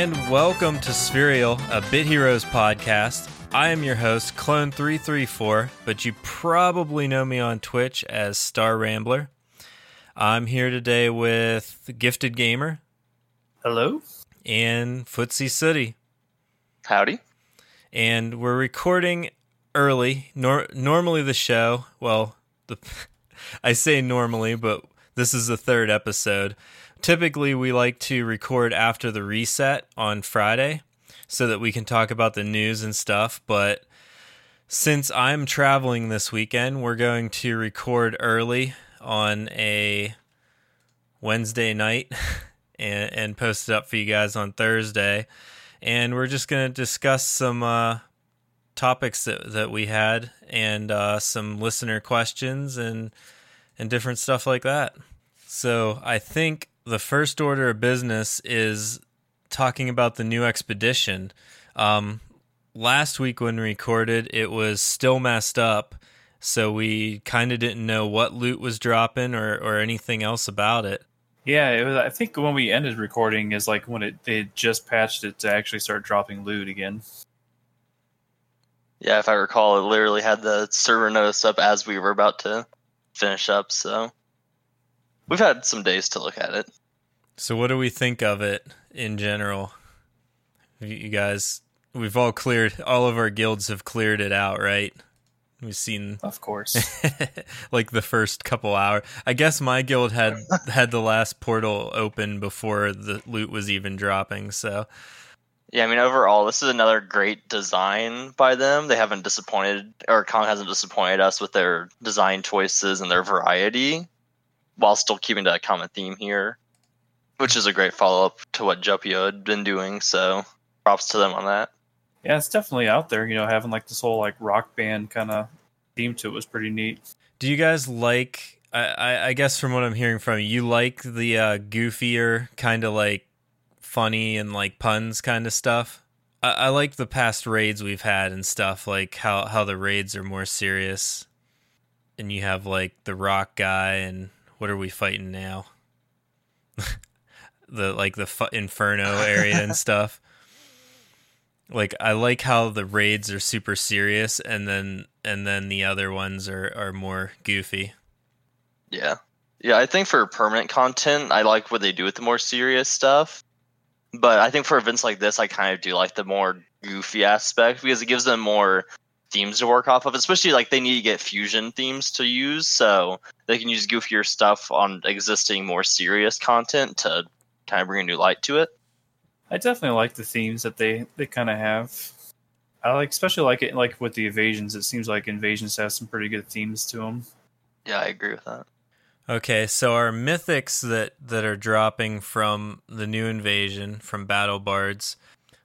And welcome to Spherial, a Bit Heroes podcast. I am your host, Clone334, but you probably know me on Twitch as Star Rambler. I'm here today with Gifted Gamer Hello. and Footsie City. Howdy. and we're recording early. Nor- normally, the show, well, the I say normally, but this is the third episode. Typically, we like to record after the reset on Friday so that we can talk about the news and stuff. But since I'm traveling this weekend, we're going to record early on a Wednesday night and, and post it up for you guys on Thursday and we're just going to discuss some uh, topics that, that we had and uh, some listener questions and and different stuff like that. So I think the first order of business is talking about the new expedition. Um, last week when we recorded, it was still messed up, so we kind of didn't know what loot was dropping or or anything else about it. Yeah, it was, I think when we ended recording is like when it they just patched it to actually start dropping loot again. Yeah, if I recall, it literally had the server notice up as we were about to finish up, so we've had some days to look at it. So, what do we think of it in general? You guys, we've all cleared, all of our guilds have cleared it out, right? We've seen Of course. like the first couple hours. I guess my guild had had the last portal open before the loot was even dropping. So, Yeah, I mean, overall, this is another great design by them. They haven't disappointed, or Kong hasn't disappointed us with their design choices and their variety, while still keeping to a common theme here, which is a great follow up to what Jupio had been doing. So, props to them on that. yeah, it's definitely out there. You know, having like this whole like rock band kind of theme to it was pretty neat. do you guys like? I, I, I guess from what I'm hearing from you, you like the uh, goofier kind of like funny and like puns kind of stuff. I, I like the past raids we've had and stuff, like how how the raids are more serious, and you have like the rock guy and what are we fighting now? the like the fu- inferno area and stuff. Like I like how the raids are super serious, and then and then the other ones are are more goofy. Yeah. Yeah, I think for permanent content, I like what they do with the more serious stuff. But I think for events like this, I kind of do like the more goofy aspect because it gives them more themes to work off of, especially like they need to get fusion themes to use. So they can use goofier stuff on existing, more serious content to kind of bring a new light to it. I definitely like the themes that they they kind of have. I like especially like it like with the invasions. It seems like invasions have some pretty good themes to them. Yeah, I agree with that. Okay, so our mythics that that are dropping from the new invasion from Battle Bards.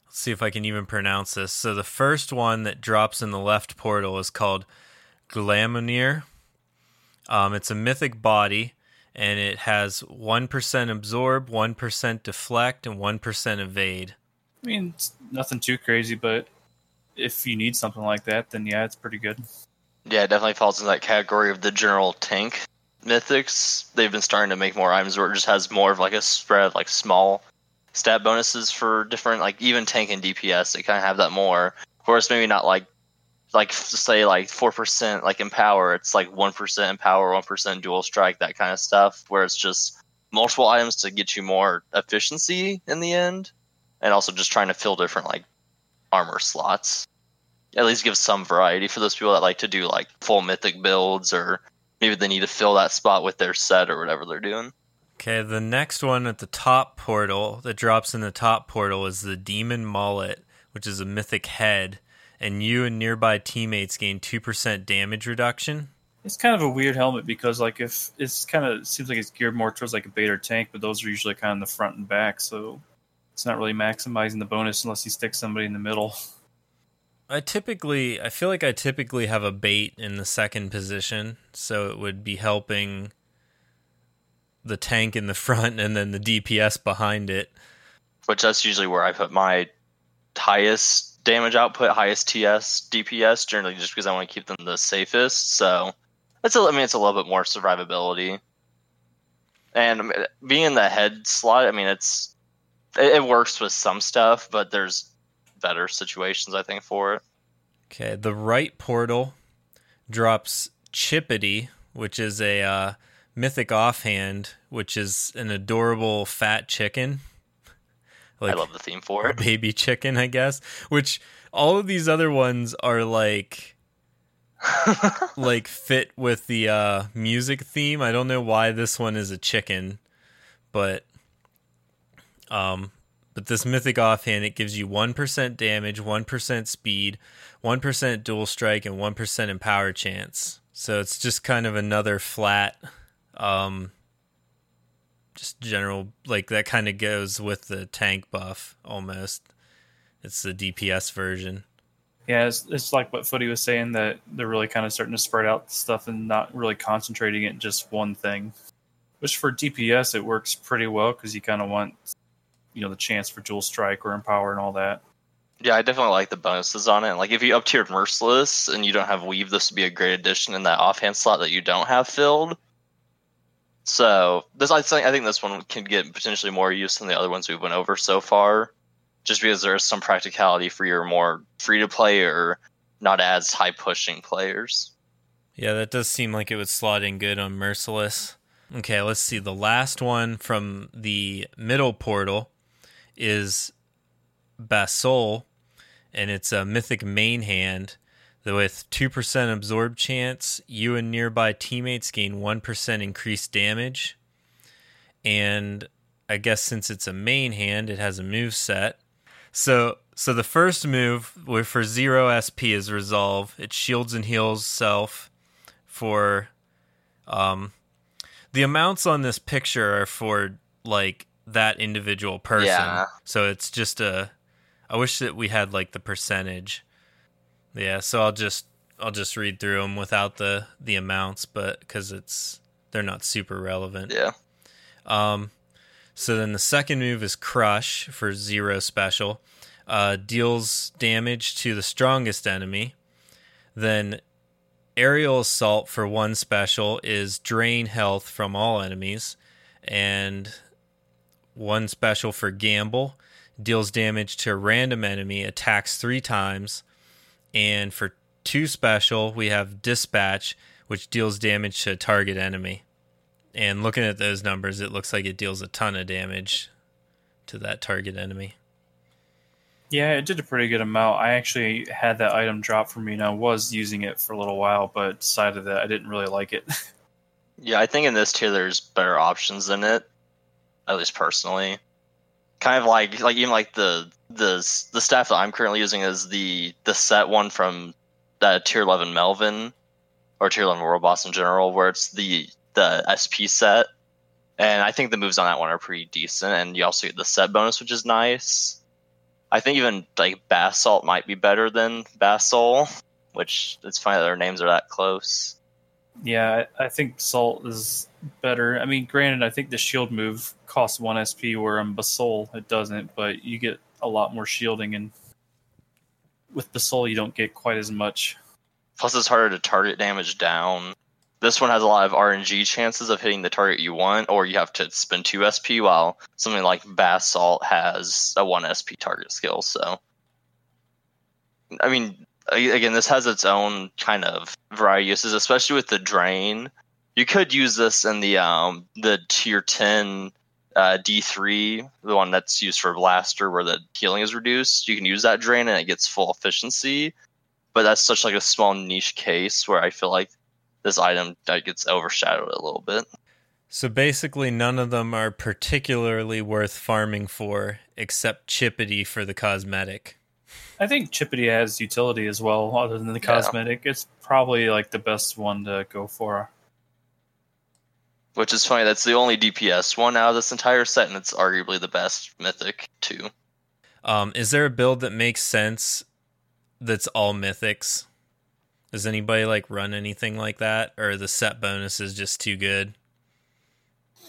Let's see if I can even pronounce this. So the first one that drops in the left portal is called Glamoneer. Um, it's a mythic body, and it has one percent absorb, one percent deflect, and one percent evade. I mean, it's nothing too crazy, but if you need something like that, then yeah, it's pretty good. Yeah, it definitely falls in that category of the general tank mythics. They've been starting to make more items where it just has more of like a spread, like small stat bonuses for different, like even tank and DPS. They kind of have that more. Of course, maybe not like, like say like four percent like empower. It's like one percent empower, one percent dual strike, that kind of stuff. Where it's just multiple items to get you more efficiency in the end, and also just trying to fill different like armor slots at least give some variety for those people that like to do like full mythic builds or maybe they need to fill that spot with their set or whatever they're doing. Okay, the next one at the top portal that drops in the top portal is the Demon Mullet, which is a mythic head, and you and nearby teammates gain 2% damage reduction. It's kind of a weird helmet because like if it's kind of seems like it's geared more towards like a bait or tank, but those are usually kind of in the front and back, so it's not really maximizing the bonus unless you stick somebody in the middle. I typically, I feel like I typically have a bait in the second position, so it would be helping the tank in the front and then the DPS behind it. Which that's usually where I put my highest damage output, highest TS, DPS, generally just because I want to keep them the safest. So that's a, I mean, it's a little bit more survivability. And being in the head slot, I mean, it's It, it works with some stuff, but there's better situations I think for it. Okay, the right portal drops Chippity, which is a uh, mythic offhand, which is an adorable fat chicken. I love the theme for it. baby chicken, I guess. Which all of these other ones are like like fit with the uh music theme. I don't know why this one is a chicken, but um but this mythic offhand it gives you 1% damage, 1% speed, 1% dual strike and 1% empower chance. So it's just kind of another flat um just general like that kind of goes with the tank buff almost. It's the DPS version. Yeah, it's, it's like what Footy was saying that they're really kind of starting to spread out stuff and not really concentrating it in just one thing. Which for DPS it works pretty well because you kind of want, you know, the chance for dual strike or empower and all that. Yeah, I definitely like the bonuses on it. Like if you up tiered Merciless and you don't have Weave, this would be a great addition in that offhand slot that you don't have filled. So this, I think, I think this one can get potentially more use than the other ones we've went over so far, just because there is some practicality for your more free to play or not as high pushing players. Yeah, that does seem like it would slot in good on Merciless. Okay, let's see. The last one from the middle portal is Basol, and it's a mythic main hand with 2% absorb chance, you and nearby teammates gain 1% increased damage. And I guess since it's a main hand, it has a move set. So so the first move for 0 SP is resolve. It shields and heals self for um the amounts on this picture are for like that individual person. Yeah. So it's just a I wish that we had like the percentage. Yeah, so I'll just I'll just read through them without the the amounts, but because it's they're not super relevant. Yeah. Um, so then the second move is Crush for zero special, uh, deals damage to the strongest enemy. Then Aerial Assault for one special is drain health from all enemies, and one special for Gamble deals damage to a random enemy, attacks three times and for two special, we have Dispatch, which deals damage to a target enemy. And looking at those numbers, it looks like it deals a ton of damage to that target enemy. Yeah, it did a pretty good amount. I actually had that item drop for me, and I was using it for a little while, but decided that I didn't really like it. yeah, I think in this tier there's better options than it, at least personally. Kind of like like even like the the the staff that I'm currently using is the the set one from that tier 11 Melvin or tier 11 World Boss in general, where it's the the SP set, and I think the moves on that one are pretty decent, and you also get the set bonus, which is nice. I think even like Basalt might be better than Basol, which it's funny that their names are that close. Yeah, I think Salt is better. I mean, granted, I think the shield move costs one SP, where on Basol it doesn't, but you get a lot more shielding, and with Basol you don't get quite as much. Plus, it's harder to target damage down. This one has a lot of RNG chances of hitting the target you want, or you have to spend two SP, while something like Basalt has a one SP target skill. So, I mean, again, this has its own kind of variety uses, especially with the drain. You could use this in the um, the tier ten uh, D3, the one that's used for blaster, where the healing is reduced, you can use that drain and it gets full efficiency. But that's such like a small niche case where I feel like this item gets overshadowed a little bit. So basically, none of them are particularly worth farming for, except Chippity for the cosmetic. I think Chippity has utility as well, other than the cosmetic. Yeah. It's probably like the best one to go for. Which is funny. That's the only DPS one out of this entire set, and it's arguably the best mythic too. Um, is there a build that makes sense that's all mythics? Does anybody like run anything like that, or the set bonus is just too good?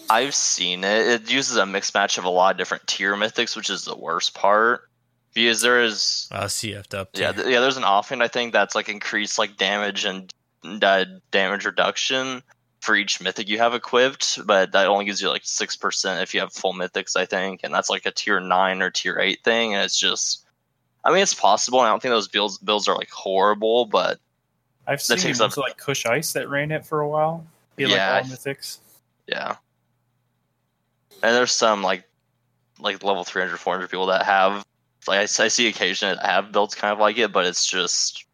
I've seen it. It uses a mixed match of a lot of different tier mythics, which is the worst part. Because there is, uh, CF'd up. Yeah, th- yeah. There's an offhand I think that's like increased like damage and uh, damage reduction for each mythic you have equipped, but that only gives you like six percent if you have full mythics, I think, and that's like a tier nine or tier eight thing, and it's just, I mean, it's possible. And I don't think those builds builds are like horrible, but I've seen takes up- like Kush Ice that ran it for a while. He had, Yeah. like all mythics. yeah. And there's some like like level 300, 400 people that have like I, s- I see occasionally I have builds kind of like it, but it's just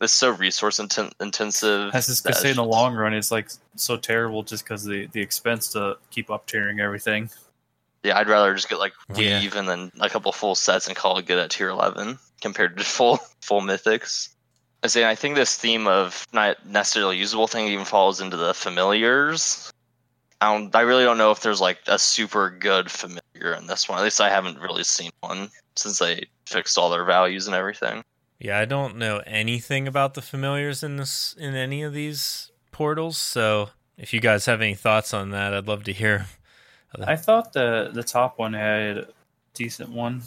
it's so resource inten- intensive. I was just that say in the long run, it's like so terrible just because the the expense to keep up tiering everything. Yeah, I'd rather just get like Yeah. weave and then a couple full sets and call it good at tier eleven compared to full full mythics. I say I think this theme of not necessarily usable thing even falls into the familiars. I don't, I really don't know if there's like a super good familiar in this one. At least I haven't really seen one since they fixed all their values and everything. Yeah, I don't know anything about the familiars in this in any of these portals. So if you guys have any thoughts on that, I'd love to hear. I thought the the top one had a decent one.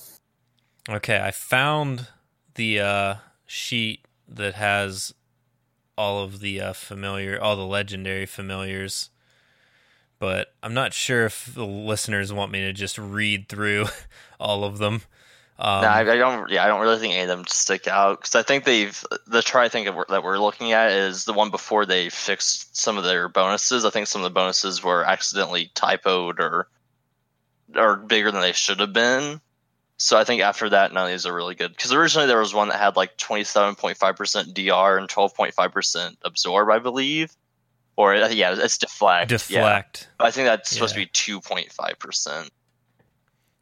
Okay, I found the uh, sheet that has all of the uh, familiar, all the legendary familiars, but I'm not sure if the listeners want me to just read through all of them. Um, no, I, I don't. Yeah, I don't really think any of them stick out because I think they've the try. I think that we're, looking at is the one before they fixed some of their bonuses. I think some of the bonuses were accidentally typoed or or bigger than they should have been. So I think after that, none of these are really good. Because originally there was one that had like twenty seven point five percent DR and twelve point five percent absorb, I believe. Or uh, yeah, it's deflect. Yeah. deflect. I think that's supposed to be two point five percent.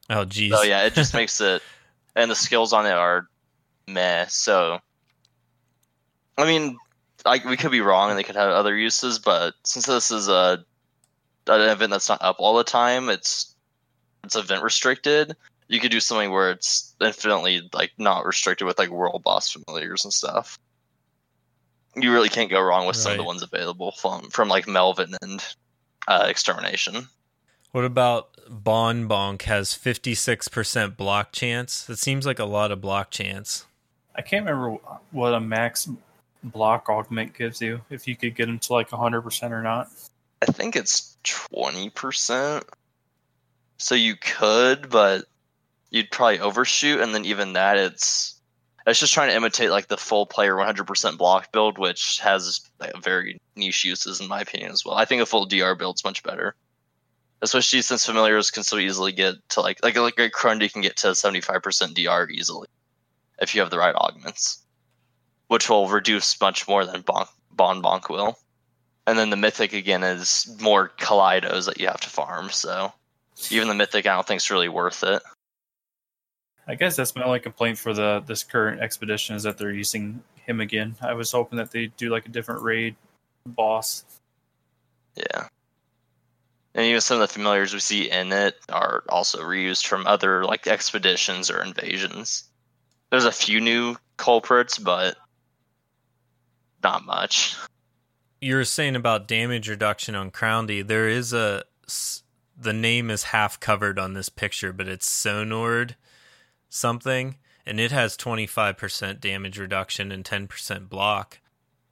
Oh, geez. So yeah, it just makes it, and the skills on it are meh. So, I mean, like we could be wrong, and they could have other uses, but since this is a an event that's not up all the time, it's it's event restricted. You could do something where it's infinitely like not restricted with like world boss familiars and stuff. You really can't go wrong with some of the ones available from from like Melvin and uh, Extermination. What about Bon Bonk has 56% block chance? That seems like a lot of block chance. I can't remember what a max block augment gives you if you could get them to like hundred percent or not. I think it's twenty percent. So you could, but you'd probably overshoot, and then even that, it's it's just trying to imitate like the full player one hundred percent block build, which has like, very niche uses in my opinion as well. I think a full DR build's much better, especially since familiars can so easily get to like like like a Grundy can get to seventy five percent DR easily if you have the right augments, which will reduce much more than Bonk, Bon Bonk will. And then the mythic again is more Kaleidos that you have to farm. So even the mythic, I don't think is really worth it. I guess that's my only complaint for the this current expedition is that they're using him again. I was hoping that they do like a different raid boss. Yeah. And even some of the familiars we see in it are also reused from other like expeditions or invasions. There's a few new culprits, but not much. You were saying about damage reduction on Grundy. There is a The name is half covered on this picture, but it's Sonord something, and it has 25% damage reduction and 10% block.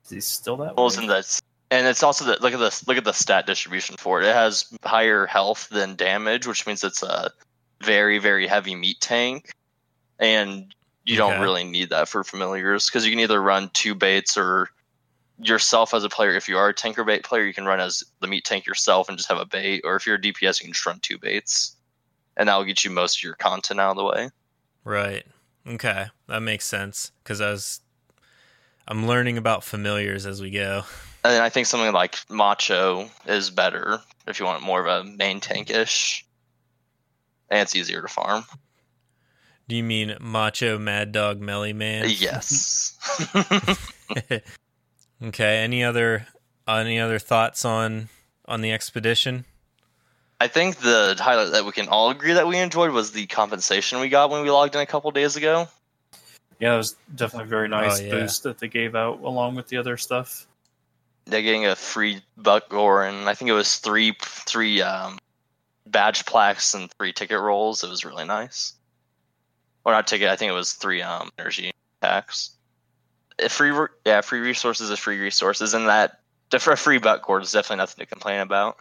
Is he still that Pulls way? in that, and it's also the look at this look at the stat distribution for it. It has higher health than damage, which means it's a very very heavy meat tank, and you don't really need that for familiars because you can either run two baits or yourself as a player. If you are a tanker bait player, you can run as the meat tank yourself and just have a bait, or if you're a DPS, you can just run two baits, and that will get you most of your content out of the way. Right. Okay. That makes sense because I was. I'm learning about familiars as we go. And I think something like Macho is better if you want more of a main tankish, and it's easier to farm. Do you mean Macho Mad Dog Melly Man? Yes. okay. Any other any other thoughts on on the expedition? I think the highlight that we can all agree that we enjoyed was the compensation we got when we logged in a couple days ago. Yeah, it was definitely a very nice Oh, yeah. boost that they gave out along with the other stuff. They're getting a free buck or and I think it was three three um, badge plaques and three ticket rolls. It was really nice. Or not ticket. I think it was three um, energy packs. Free re- yeah, free resources is free resources, and that for a free buck cord is definitely nothing to complain about.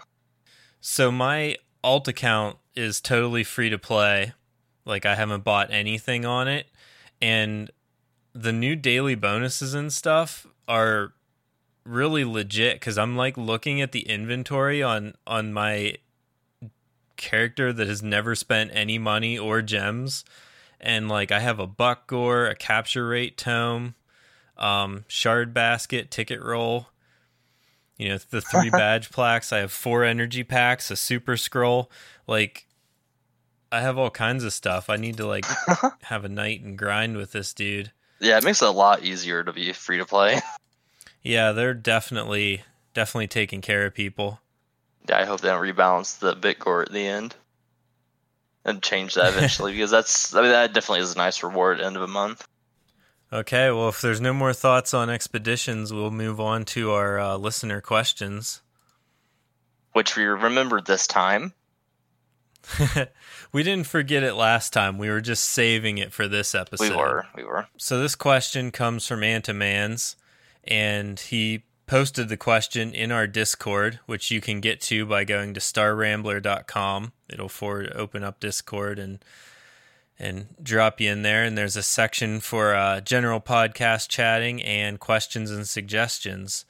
So my alt account is totally free to play. Like I haven't bought anything on it and the new daily bonuses and stuff are really legit cuz I'm like looking at the inventory on on my character that has never spent any money or gems and like I have a buck gore, a capture rate tome, um, shard basket, ticket roll, you know, the three badge plaques. I have four energy packs, a super scroll. Like, I have all kinds of stuff. I need to like have a night and grind with this dude. Yeah, it makes it a lot easier to be free to play. Yeah, they're definitely definitely taking care of people. Yeah, I hope they don't rebalance the Bitcore at the end and change that eventually because that's I mean that definitely is a nice reward at the end of a month. Okay, well, if there's no more thoughts on expeditions, we'll move on to our uh, listener questions. Which we remembered this time. we didn't forget it last time. We were just saving it for this episode. We were, we were. So this question comes from Antimans, and he posted the question in our Discord, which you can get to by going to starrambler.com. It'll forward open up Discord and and drop you in there. And there's a section for uh, general podcast chatting and questions and suggestions.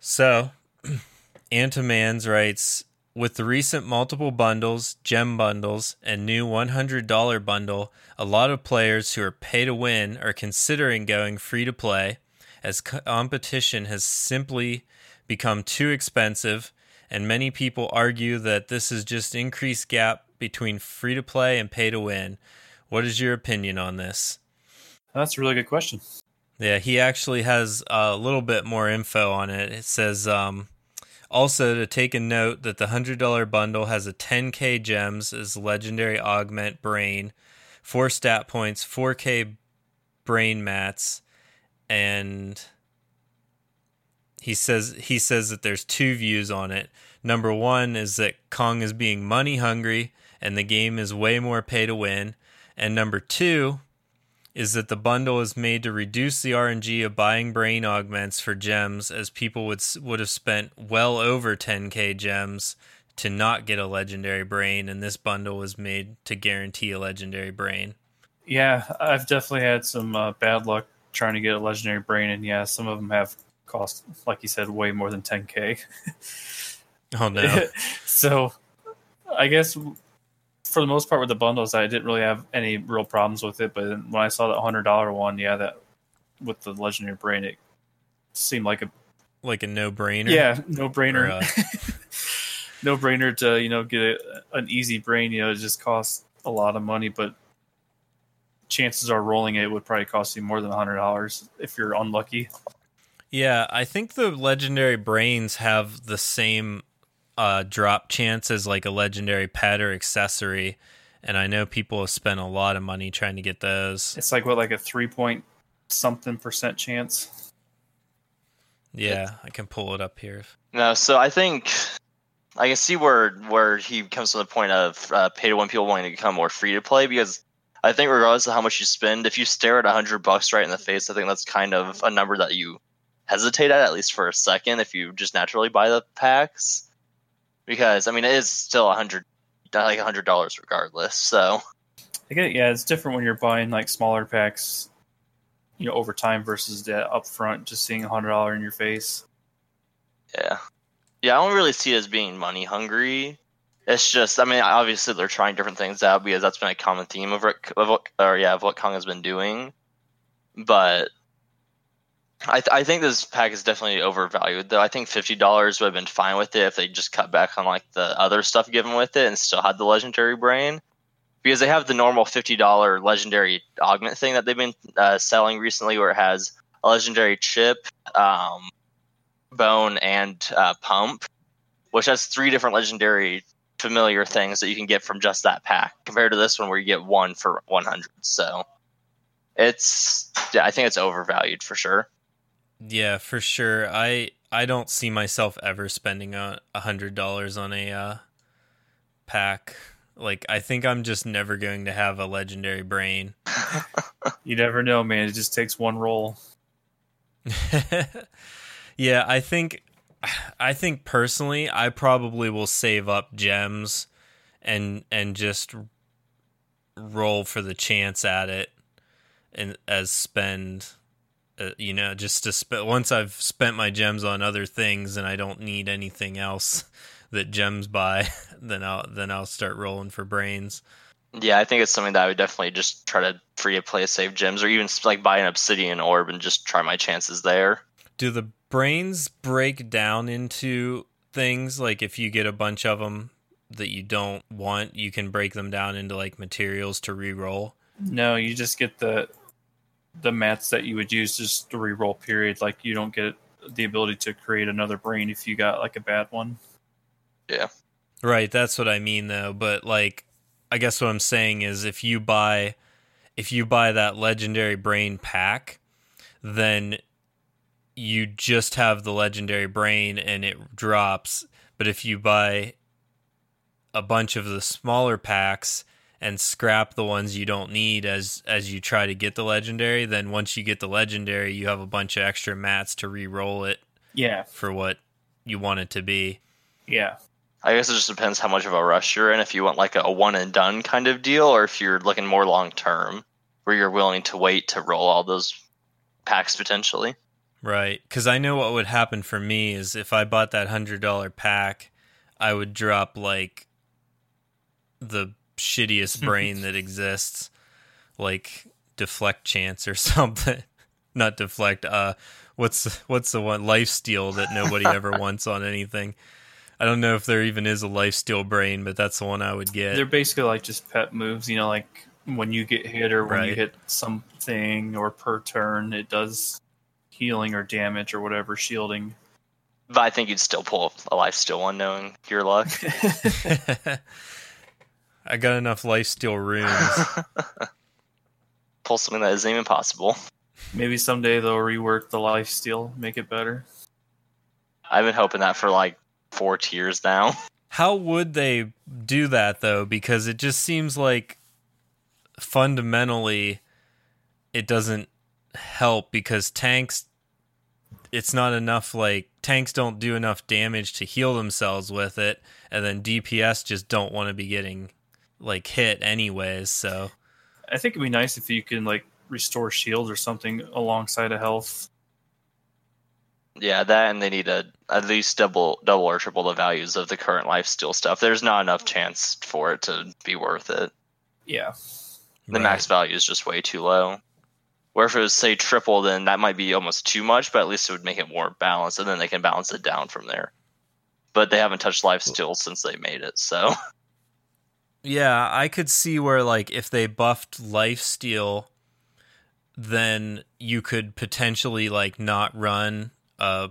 So, Antimans writes With the recent multiple bundles, gem bundles, and new $100 bundle, a lot of players who are pay to win are considering going free to play as competition has simply become too expensive. And many people argue that this is just increased gap between free to play and pay to win. What is your opinion on this? That's a really good question. Yeah, he actually has a little bit more info on it. It says um, also to take a note that the $100 bundle has a 10k gems as legendary augment brain, 4 stat points, 4k brain mats, and he says he says that there's two views on it. Number 1 is that Kong is being money hungry and the game is way more pay to win. And number two is that the bundle is made to reduce the RNG of buying brain augments for gems, as people would would have spent well over 10k gems to not get a legendary brain, and this bundle was made to guarantee a legendary brain. Yeah, I've definitely had some uh, bad luck trying to get a legendary brain, and yeah, some of them have cost, like you said, way more than 10k. oh no! so, I guess for the most part with the bundles, I didn't really have any real problems with it. But when I saw that hundred dollar one, yeah, that with the legendary brain, it seemed like a like a no brainer. Yeah, no brainer. No brainer to you know get a, an easy brain. You know, it just costs a lot of money, but chances are rolling it would probably cost you more than a hundred dollars if you're unlucky. Yeah, I think the legendary brains have the same uh, drop chance as like a legendary pet or accessory, and I know people have spent a lot of money trying to get those. It's like what, like a three point something percent chance. Yeah, I can pull it up here. No, so I think I can see where where he comes to the point of uh, pay to win people wanting to become more free to play because I think regardless of how much you spend, if you stare at a hundred bucks right in the face, I think that's kind of a number that you hesitate at at least for a second if you just naturally buy the packs because I mean it is still a hundred, like a hundred dollars regardless. So I get it. Yeah, it's different when you're buying like smaller packs, you know, over time versus the upfront, just seeing a hundred dollar in your face. Yeah, yeah, I don't really see it as being money hungry. It's just, I mean, obviously they're trying different things out because that's been a common theme of, of what, or yeah, of what Kong has been doing. But I, th- I think this pack is definitely overvalued, though. I think fifty dollars would have been fine with it if they just cut back on like the other stuff given with it and still had the legendary brain, because they have the normal fifty dollar legendary augment thing that they've been uh, selling recently, where it has a legendary chip, um, bone, and uh, pump, which has three different legendary familiar things that you can get from just that pack, compared to this one where you get one for one hundred. So it's yeah, I think it's overvalued for sure. Yeah, for sure. I I don't see myself ever spending a hundred dollars on a uh, pack. Like I think I'm just never going to have a legendary brain. you never know, man. It just takes one roll. Yeah, I think I think personally I probably will save up gems and and just roll for the chance at it and as spend uh, you know just to spend once I've spent my gems on other things and I don't need anything else that gems buy then I'll then I'll start rolling for brains. Yeah, I think it's something that I would definitely just try to free a play save gems or even like buy an obsidian orb and just try my chances there. Do the brains break down into things like if you get a bunch of them that you don't want, you can break them down into like materials to re-roll? No, you just get the the mats that you would use just to re-roll. Period. Like you don't get the ability to create another brain if you got like a bad one. Yeah. Right, that's what I mean though, but like I guess what I'm saying is if you buy if you buy that legendary brain pack, then you just have the legendary brain and it drops, but if you buy a bunch of the smaller packs and scrap the ones you don't need as as you try to get the legendary, then once you get the legendary, you have a bunch of extra mats to re-roll it Yeah. for what you want it to be. Yeah. I guess it just depends how much of a rush you're in. If you want like a, a one and done kind of deal, or if you're looking more long term, where you're willing to wait to roll all those packs potentially. Right, because I know what would happen for me is if I bought that hundred dollar pack, I would drop like the shittiest brain that exists, like deflect chance or something. Not deflect. Uh, what's what's the one life steal that nobody ever wants on anything? I don't know if there even is a life steal brain, but that's the one I would get. They're basically like just pet moves, you know, like when you get hit or when you hit something or per turn, it does healing or damage or whatever, shielding. But I think you'd still pull a life steal one, knowing your luck. I got enough life steal runes. pull something that isn't even possible. Maybe someday they'll rework the life steal, make it better. I've been hoping that for like four tiers now. How would they do that though? Because it just seems like fundamentally it doesn't help because tanks it's not enough like tanks don't do enough damage to heal themselves with it and then DPS just don't want to be getting like hit anyways so I think it'd be nice if you can like restore shield or something alongside of health. Yeah, that and they need to at least double double or triple the values of the current life steal stuff. There's not enough chance for it to be worth it. Yeah. The right. max value is just way too low. Where if it was say triple, then that might be almost too much, but at least it would make it more balanced, and then they can balance it down from there. But they haven't touched life steal since they made it, so Yeah, I could see where like if they buffed life steal then you could potentially like not run a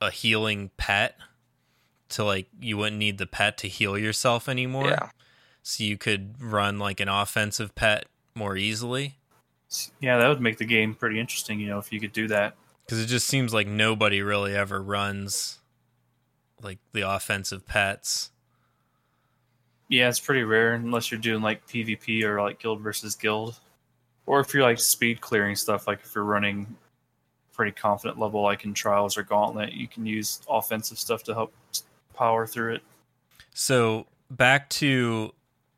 a healing pet to like you wouldn't need the pet to heal yourself anymore. yeah. So you could run like an offensive pet more easily Yeah, that would make the game pretty interesting, you know, if you could do that. cuz it just seems like nobody really ever runs like the offensive pets. Yeah, it's pretty rare unless you're doing like PvP or like guild versus guild. Or if you're like speed clearing stuff, like if you're running pretty confident level like in trials or gauntlet, you can use offensive stuff to help power through it. So back to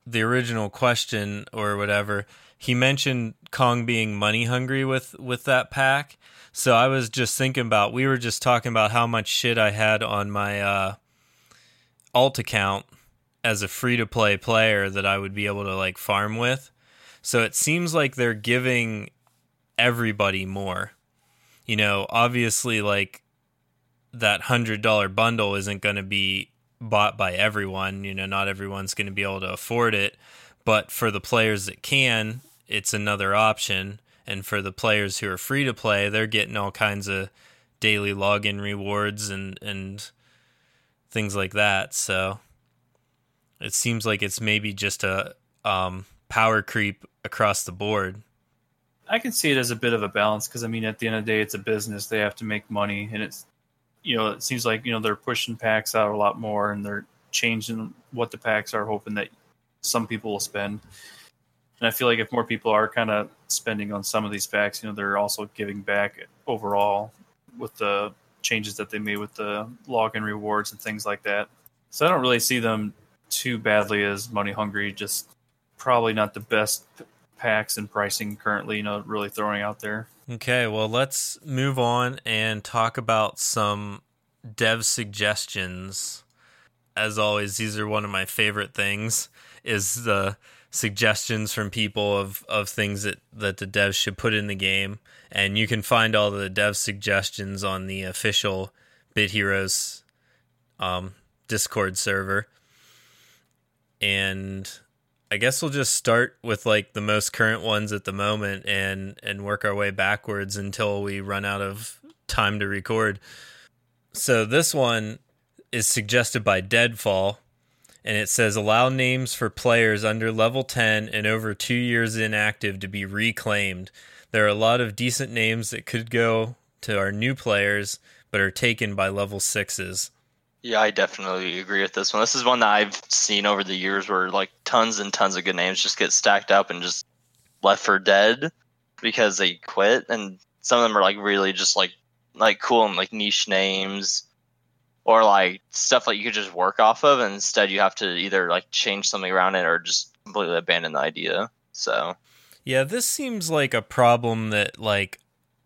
the original question or whatever, he mentioned Kong being money hungry with with that pack. So I was just thinking about we were just talking about how much shit I had on my uh, alt account as a free to play player that I would be able to like farm with. So it seems like they're giving everybody more. You know, obviously like that hundred dollar bundle isn't going to be bought by everyone. You know, not everyone's going to be able to afford it, but for the players that can, it's another option. And for the players who are free to play, they're getting all kinds of daily login rewards and and things like that. So it seems like it's maybe just a um, power creep across the board. I can see it as a bit of a balance because I mean, at the end of the day, it's a business; they have to make money, and it's you know, it seems like you know they're pushing packs out a lot more, and they're changing what the packs are, hoping that some people will spend. And I feel like if more people are kind of spending on some of these packs, you know, they're also giving back overall. with the changes that they made with the login rewards and things like that. So I don't really see them too badly as money hungry. Just probably not the best packs and pricing currently. You know, really throwing out there. Okay, well, let's move on and talk about some dev suggestions. As always, these are one of my favorite things is the suggestions from people of, of things that, that the devs should put in the game. And you can find all the dev suggestions on the official Bit Heroes um, Discord server. And I guess we'll just start with like the most current ones at the moment and and work our way backwards until we run out of time to record. So this one is suggested by Deadfall and it says allow names for players under level 10 and over 2 years inactive to be reclaimed. There are a lot of decent names that could go to our new players but are taken by level 6s. Yeah, I definitely agree with this one. This is one that I've seen over the years where like tons and tons of good names just get stacked up and just left for dead because they quit, and some of them are like really just like like cool and like niche names or like stuff like you could just work off of, and instead you have to either like change something around it or just completely abandon the idea. So yeah, this seems like a problem that like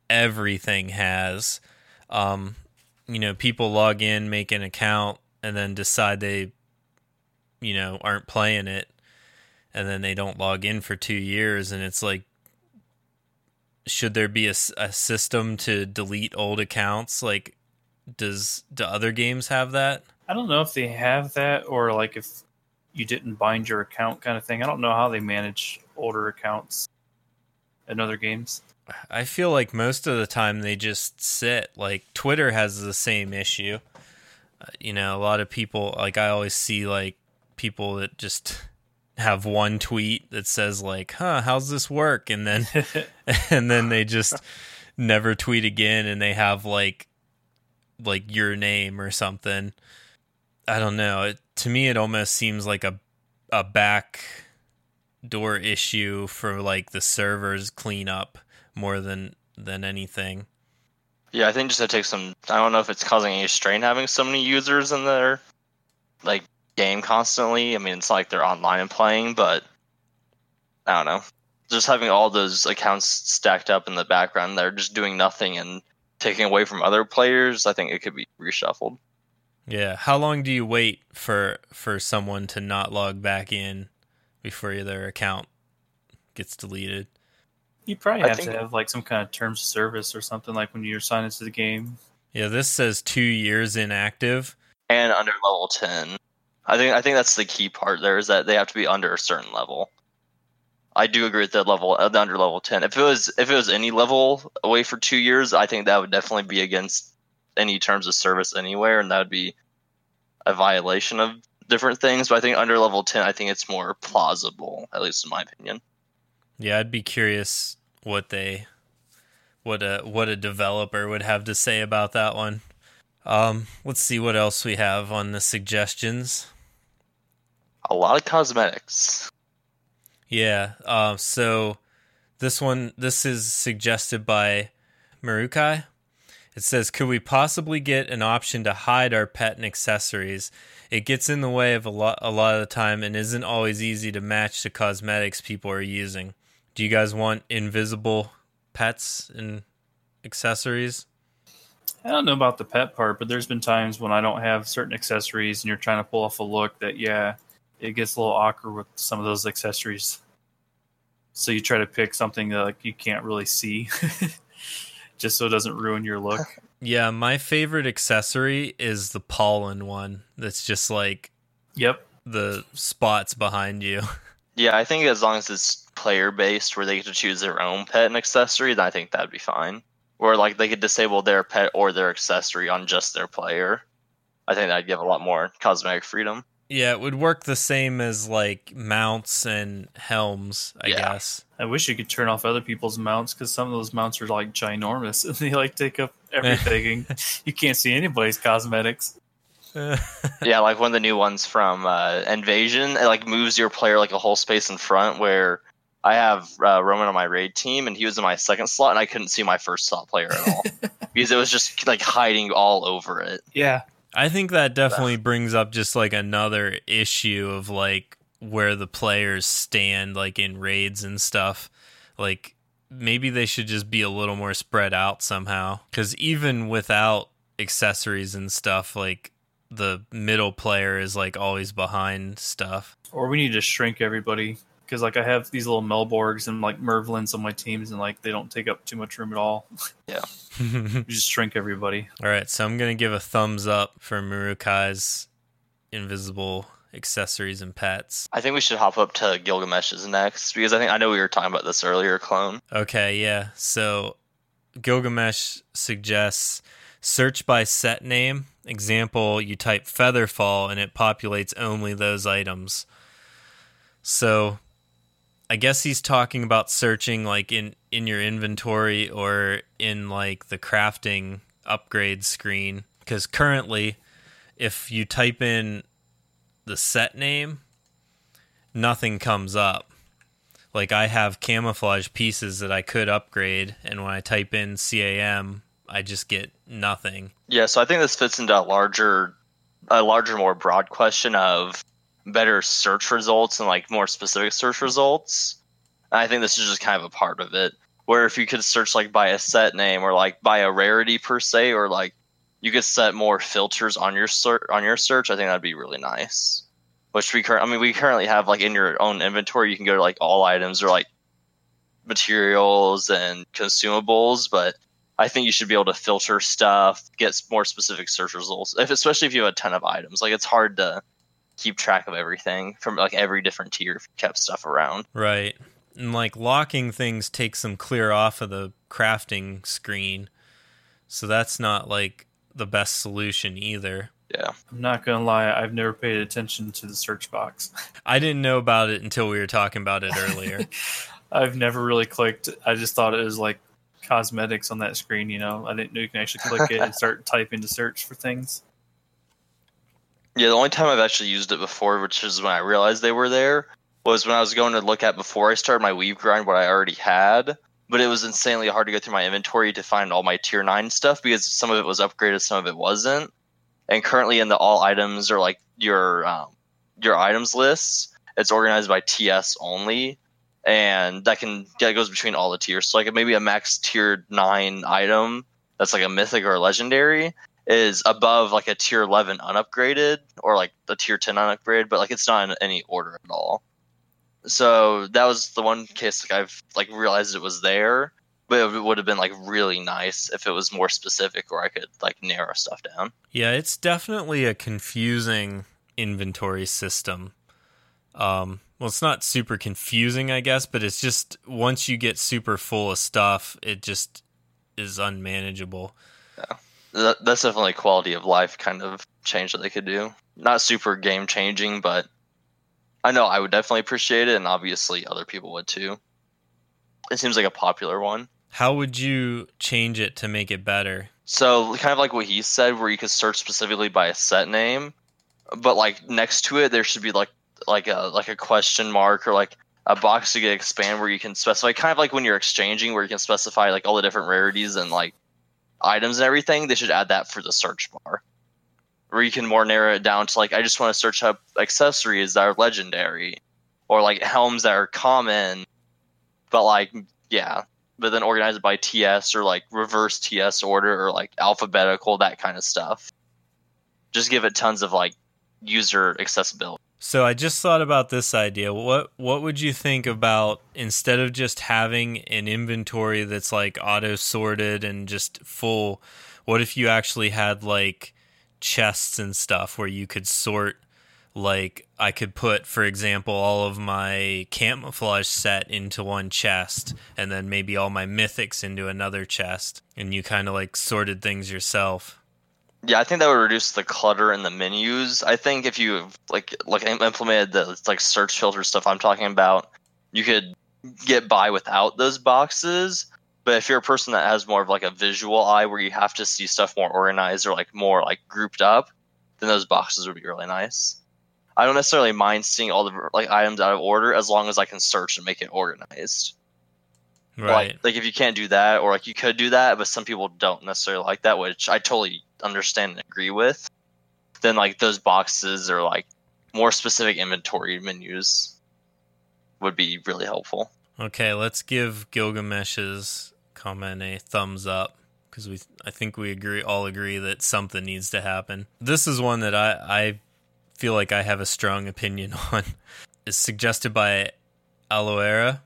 everything has. Um, you know, people log in, make an account, and then decide they, you know, aren't playing it, and then they don't log in for two years, and it's like, should there be a, a system to delete old accounts? Like, does do other games have that? I don't know if they have that or like if you didn't bind your account kind of thing. I don't know how they manage older accounts in other games. I feel like most of the time they just sit. Like Twitter has the same issue. Uh, you know, a lot of people like I always see like people that just have one tweet that says like, "Huh, how's this work?" and then and then they just never tweet again and they have like like your name or something. I don't know. It, to me it almost seems like a a back door issue for like the servers cleanup more than than anything. Yeah, I think just to take some. I don't know if it's causing any strain having so many users in their like game constantly. I mean, it's like they're online and playing, but I don't know. Just having all those accounts stacked up in the background, they're just doing nothing and taking away from other players. I think it could be reshuffled. Yeah. How long do you wait for for someone to not log back in before their account gets deleted? You probably have to have like some kind of terms of service or something like when you're signed into the game. Yeah, this says two years inactive and under level ten. I think I think that's the key part there is that they have to be under a certain level. I do agree with that level, uh, under level ten. If it was if it was any level away for two years, I think that would definitely be against any terms of service anywhere, and that would be a violation of different things. But I think under level ten, I think it's more plausible, at least in my opinion. Yeah, I'd be curious what they what a what a developer would have to say about that one. Um, let's see what else we have on the suggestions. A lot of cosmetics. Yeah. Uh, so this one this is suggested by Marukai. It says, "Could we possibly get an option to hide our pet and accessories? It gets in the way of a lot a lot of the time and isn't always easy to match the cosmetics people are using." Do you guys want invisible pets and accessories? I don't know about the pet part, but there's been times when I don't have certain accessories and you're trying to pull off a look that, yeah, it gets a little awkward with some of those accessories. So you try to pick something that like you can't really see, just so it doesn't ruin your look. Yeah, my favorite accessory is the pollen one. That's just like, yep, the spots behind you. Yeah, I think as long as it's player based where they get to choose their own pet and accessory, then I think that'd be fine. Or like they could disable their pet or their accessory on just their player. I think that'd give a lot more cosmetic freedom. Yeah, it would work the same as like mounts and helms, I yeah. guess. I wish you could turn off other people's mounts because some of those mounts are like ginormous and they like take up everything. you can't see anybody's cosmetics. yeah, like one of the new ones from uh, Invasion, it like moves your player like a whole space in front. Where I have uh, Roman on my raid team, and he was in my second slot, and I couldn't see my first slot player at all. because it was just like hiding all over it. Yeah, I think that definitely brings up just like another issue of like where the players stand like in raids and stuff. Like maybe they should just be a little more spread out somehow cuz even without accessories and stuff like the middle player is like always behind stuff. or we need to shrink everybody because like I have these little Melborgs and like Mervlins on my teams, and like they don't take up too much room at all. Yeah. We just shrink everybody. All right, so I'm gonna give a thumbs up for Murukai's invisible accessories and pets. I think we should hop up to Gilgamesh's next because I think I know we were talking about this earlier, clone. Okay, yeah. So Gilgamesh suggests search by set name. Example, you type Featherfall and it populates only those items. So I guess he's talking about searching like in in your inventory or in like the crafting upgrade screen cuz currently if you type in the set name nothing comes up. Like I have camouflage pieces that I could upgrade and when I type in CAM I just get nothing. Yeah, so I think this fits into a larger, a larger, more broad question of better search results and like more specific search results. And I think this is just kind of a part of it. Where if you could search like by a set name or like by a rarity per se, or like you could set more filters on your search on your search, I think that'd be really nice. Which we current, I mean, we currently have like in your own inventory, you can go to like all items or like materials and consumables, but I think you should be able to filter stuff, get more specific search results, if, especially if you have a ton of items. Like it's hard to keep track of everything from like every different tier if you kept stuff around. Right. And like locking things takes them clear off of the crafting screen. So that's not like the best solution either. Yeah. I'm not gonna lie, I've never paid attention to the search box. I didn't know about it until we were talking about it earlier. I've never really clicked. I just thought it was like cosmetics on that screen. You know, I didn't know you can actually click it and start typing to search for things. Yeah, the only time I've actually used it before, which is when I realized they were there, was when I was going to look at before I started my weave grind what I already had. But it was insanely hard to go through my inventory to find all my tier nine stuff because some of it was upgraded, some of it wasn't. And currently in the all items or like your um, your items lists, it's organized by TS only, and that can that goes between all the tiers. So like maybe a max tier nine item that's like a mythic or a legendary is above like a tier 11 unupgraded or like a tier 10 unupgraded but like it's not in any order at all so that was the one case like i've like realized it was there but it would have been like really nice if it was more specific or i could like narrow stuff down yeah, it's definitely a confusing inventory system. Um, well, it's not super confusing, I guess, but it's just once you get super full of stuff, it just is unmanageable. That- that's definitely a quality of life kind of change that they could do. Not super game changing but i know i would definitely appreciate it and obviously other people would too. It seems like a popular one. How would you change it to make it better? So kind of like what he said, where you could search specifically by a set name, but like next to it there should be like like a like a question mark or like a box to get expand where you can specify kind of like when you're exchanging where you can specify like all the different rarities and like items and everything. They should add that for the search bar, where you can more narrow it down to like I just want to search up accessories that are legendary, or like helms that are common, but like yeah, but then organize it by TS or like reverse TS order or like alphabetical, that kind of stuff. Just give it tons of like user accessibility. So I just thought about this idea. What what would you think about instead of just having an inventory that's like auto sorted and just full, what if you actually had like chests and stuff where you could sort like I could put for example all of my camouflage set into one chest and then maybe all my mythics into another chest and you kind of like sorted things yourself. Yeah, I think that would reduce the clutter in the menus. I think if you like like implemented the like search filter stuff I'm talking about, you could get by without those boxes. But if you're a person that has more of like a visual eye where you have to see stuff more organized or like more like grouped up, then those boxes would be really nice. I don't necessarily mind seeing all the like items out of order as long as I can search and make it organized. Right. Like, like if you can't do that, or like you could do that, but some people don't necessarily like that, which I totally understand and agree with. Then like those boxes or like more specific inventory menus would be really helpful. Okay, let's give Gilgamesh's comment a thumbs up because we I think we agree all agree that something needs to happen. This is one that I I feel like I have a strong opinion on. It's suggested by Aloera.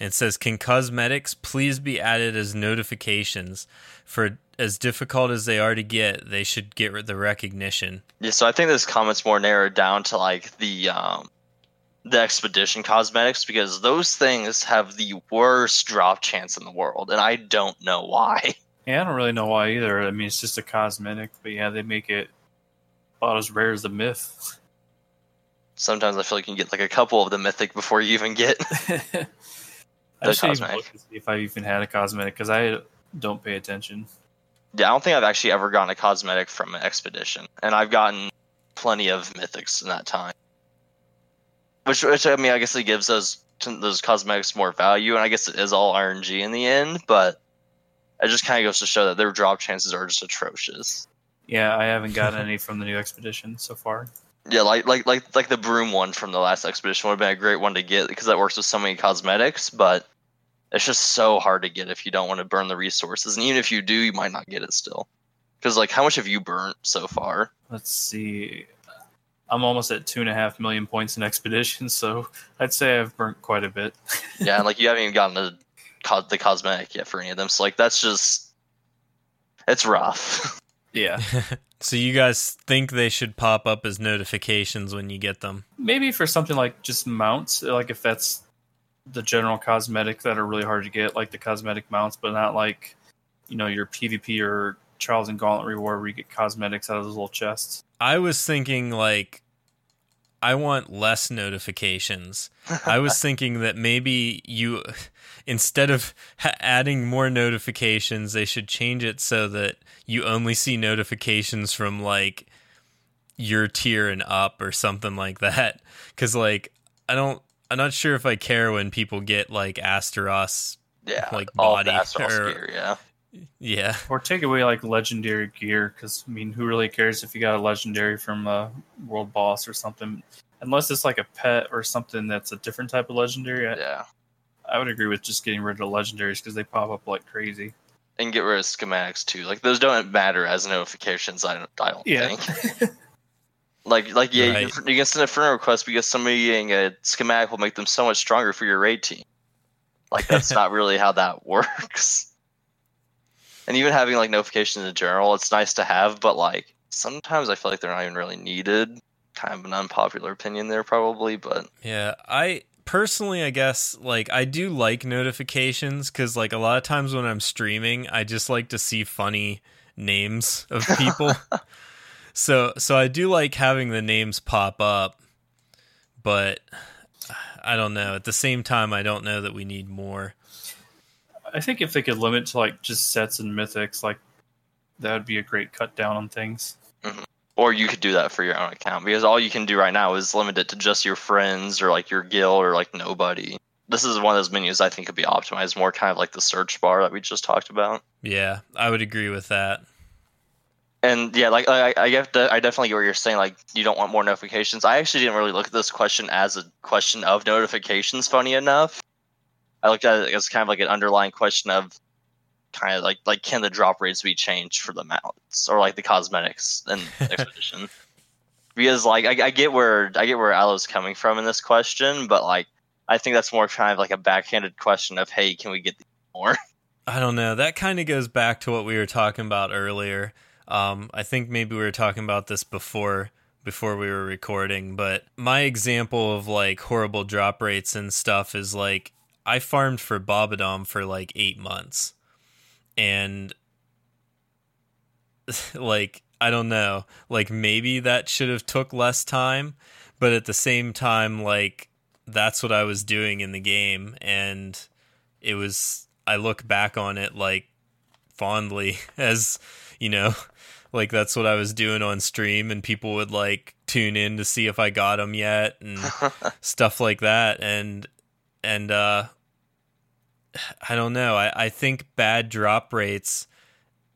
And says, "Can cosmetics please be added as notifications? For as difficult as they are to get, they should get the recognition." Yeah, so I think this comment's more narrowed down to like the um the expedition cosmetics because those things have the worst drop chance in the world, and I don't know why. Yeah, I don't really know why either. I mean, it's just a cosmetic, but yeah, they make it about as rare as the myth. Sometimes I feel like you can get like a couple of the mythic before you even get I didn't even look to see if I even had a cosmetic because I don't pay attention. Yeah, I don't think I've actually ever gotten a cosmetic from an expedition, and I've gotten plenty of mythics in that time. Which, which I mean, I guess it gives those those cosmetics more value, and I guess it is all RNG in the end. But it just kind of goes to show that their drop chances are just atrocious. Yeah, I haven't gotten any from the new expedition so far. Yeah, like like like like the broom one from the last expedition would have been a great one to get because that works with so many cosmetics, but it's just so hard to get if you don't want to burn the resources, and even if you do, you might not get it still. Because like, how much have you burnt so far? Let's see. I'm almost at two and a half million points in expedition, so I'd say I've burnt quite a bit. yeah, and like you haven't even gotten the the cosmetic yet for any of them. So like that's just it's rough. Yeah, so you guys think they should pop up as notifications when you get them? maybe for something like just mounts, like if that's the general cosmetic that are really hard to get, like the cosmetic mounts, but not like you know your PvP or Trials and Gauntlet reward where you get cosmetics out of those little chests. I was thinking like I want less notifications. I was thinking that maybe you instead of ha- adding more notifications, they should change it so that you only see notifications from like your tier and up or something like that. Cuz like I don't I'm not sure if I care when people get like Asteros. yeah, Like body or- yeah. Yeah. Or take away like legendary gear, because I mean, who really cares if you got a legendary from a world boss or something? Unless it's like a pet or something that's a different type of legendary, I, Yeah, I would agree with just getting rid of legendaries because they pop up like crazy. and get rid of schematics too. Like those don't matter as notifications. I don't. I don't Yeah. think. Like like yeah, Right. you, can, you can send a friend request because somebody getting a schematic will make them so much stronger for your raid team. Like that's not really how that works. And even having like notifications in general, it's nice to have, but like sometimes I feel like they're not even really needed. Kind of an unpopular opinion there, probably, but Yeah, I personally, I guess, like I do like notifications because, like, a lot of times when I'm streaming, I just like to see funny names of people. so, so I do like having the names pop up, but I don't know. At the same time, I don't know that we need more. I think if they could limit to like just sets and mythics, like that would be a great cut down on things. Mm-hmm. or you could do that for your own account because all you can do right now is limit it to just your friends or like your guild or like nobody. This is one of those menus I think could be optimized more, kind of like the search bar that we just talked about. Yeah, I would agree with that. And yeah, like I, I get the, I definitely get what you're saying. Like you don't want more notifications. I actually didn't really look at this question as a question of notifications. Funny enough, I looked at it as kind of like an underlying question of kind of like like can the drop rates be changed for the mounts or like the cosmetics and expedition? because like I, I get where I get where Alo's coming from in this question, but like I think that's more kind of like a backhanded question of hey, can we get more? I don't know. That kind of goes back to what we were talking about earlier. Um, I think maybe we were talking about this before before we were recording, but my example of like horrible drop rates and stuff is like I farmed for Bobadom for like eight months, and like I don't know, like maybe that should have took less time, but at the same time, like that's what I was doing in the game, and it was I look back on it like fondly as you know like that's what I was doing on stream and people would like tune in to see if I got them yet and stuff like that. And and uh I don't know. I, I think bad drop rates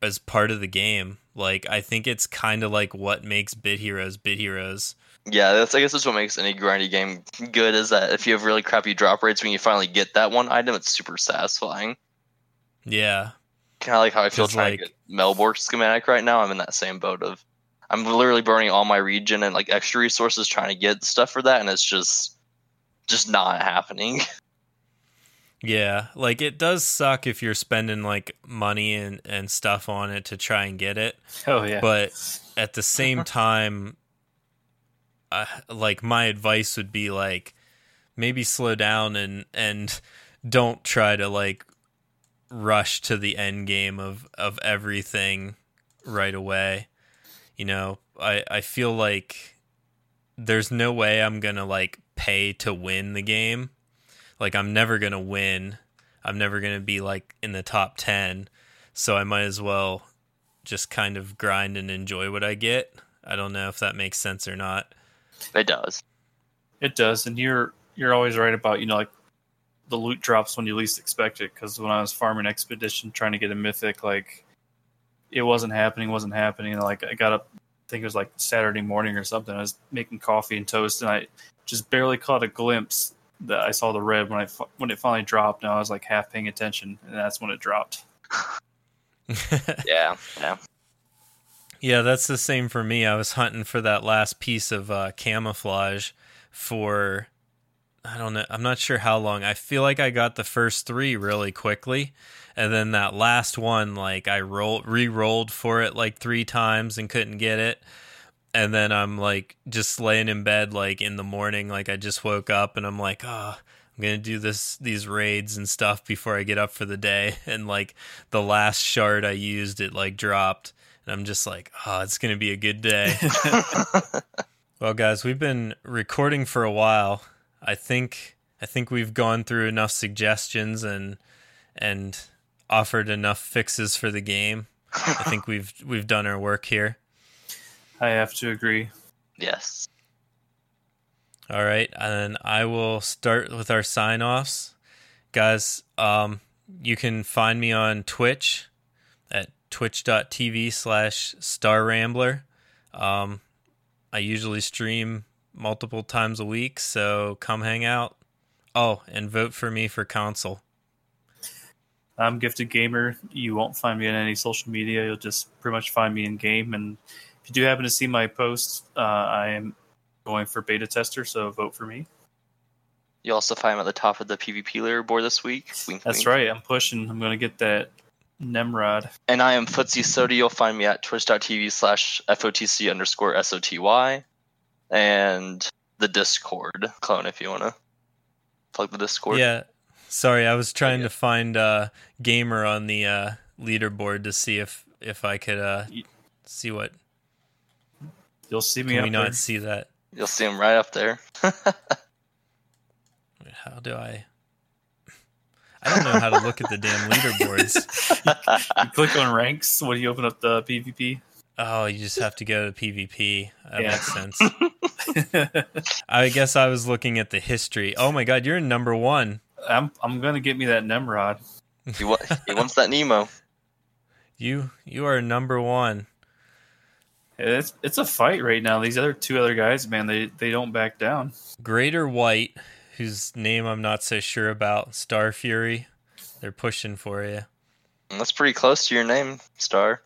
as part of the game. Like I think it's kind of like what makes Bit Heroes Bit Heroes. Yeah, that's I guess that's what makes any grindy game good is that if you have really crappy drop rates when you finally get that one item, it's super satisfying. Yeah. Kind of like how I feel trying like- to get Melbork schematic right now. I'm in that same boat of I'm literally burning all my region and like extra resources trying to get stuff for that, and it's just just not happening. Yeah, like it does suck if you're spending like money and, and stuff on it to try and get it, Oh yeah. but at the same time, uh, like my advice would be like maybe slow down and and don't try to like rush to the end game of of everything right away. You know, I I feel like there's no way I'm gonna like pay to win the game. Like I'm never gonna win. I'm never gonna be like in the top ten. So I might as well just kind of grind and enjoy what I get. I don't know if that makes sense or not. it does. It does, and you're you're always right about you know like the loot drops when you least expect it. Because when I was farming expedition trying to get a mythic, like it wasn't happening, wasn't happening. And like I got up, I think it was like Saturday morning or something. I was making coffee and toast, and I just barely caught a glimpse that I saw the red when I when it finally dropped. And I was like half paying attention, and that's when it dropped. Yeah, yeah. Yeah, that's the same for me. I was hunting for that last piece of uh, camouflage for I don't know. I'm not sure how long. I feel like I got the first three really quickly, and then that last one, like I rolled, re-rolled for it like three times and couldn't get it. And then I'm like just laying in bed, like in the morning, like I just woke up, and I'm like, oh, I'm gonna do this these raids and stuff before I get up for the day. And like the last shard I used, it like dropped, and I'm just like, oh, it's gonna be a good day. Well, guys, we've been recording for a while. I think I think we've gone through enough suggestions and and offered enough fixes for the game. I think we've we've done our work here. I have to agree. yes. All right, and I will start with our sign offs. Guys, um, you can find me on Twitch at twitch.tv slash star rambler. Um, I usually stream multiple times a week, so come hang out. Oh, and vote for me for console. I'm Gifted Gamer. You won't find me on any social media. You'll just pretty much find me in game. And if you do happen to see my posts, uh, I am going for beta tester, so vote for me. You also find him at the top of the PvP leaderboard this week. Wink, That's wink. right. I'm pushing. I'm going to get that Nemrod. And I am Footsie Soty. You'll find me at twitch.tv slash FOTC underscore SOTY. And the Discord clone if you want to plug the Discord. Yeah, sorry, I was trying Yeah. to find uh, gamer on the uh, leaderboard to see if if I could uh, see what. You'll see me Can up we there. see that? You'll see him right up there. How do I? I don't know how to look at the damn leaderboards. You click on ranks when you open up the PvP. Oh, you just have to go to PvP. That Yeah. makes sense. I guess I was looking at the history. Oh my god, you're in number one. I'm I'm going to get me that Nemrod. he, wa- he wants that Nemo. You you are number one. It's it's a fight right now. These other two other guys, man, they they don't back down. Greater White, whose name I'm not so sure about. Star Fury. They're pushing for you. That's pretty close to your name, Star.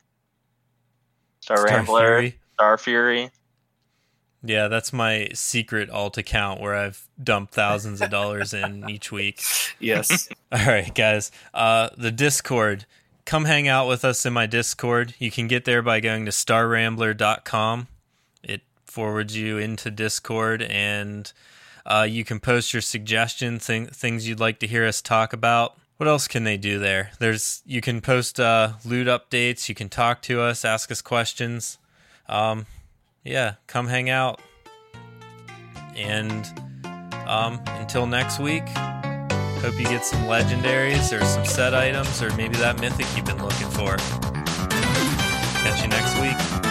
Star, Star Rambler, Fury. Star Fury. Yeah, that's my secret alt account where I've dumped thousands of dollars in each week. Yes. All right, guys. Uh, the Discord. Come hang out with us in my Discord. You can get there by going to starrambler.com. It forwards you into Discord, and uh, you can post your suggestion thing, things you'd like to hear us talk about. What else can they do there? There's you can post uh, loot updates. You can talk to us, ask us questions. Um, yeah, come hang out. And um, until next week. Hope you get some legendaries or some set items or maybe that mythic you've been looking for. Catch you next week.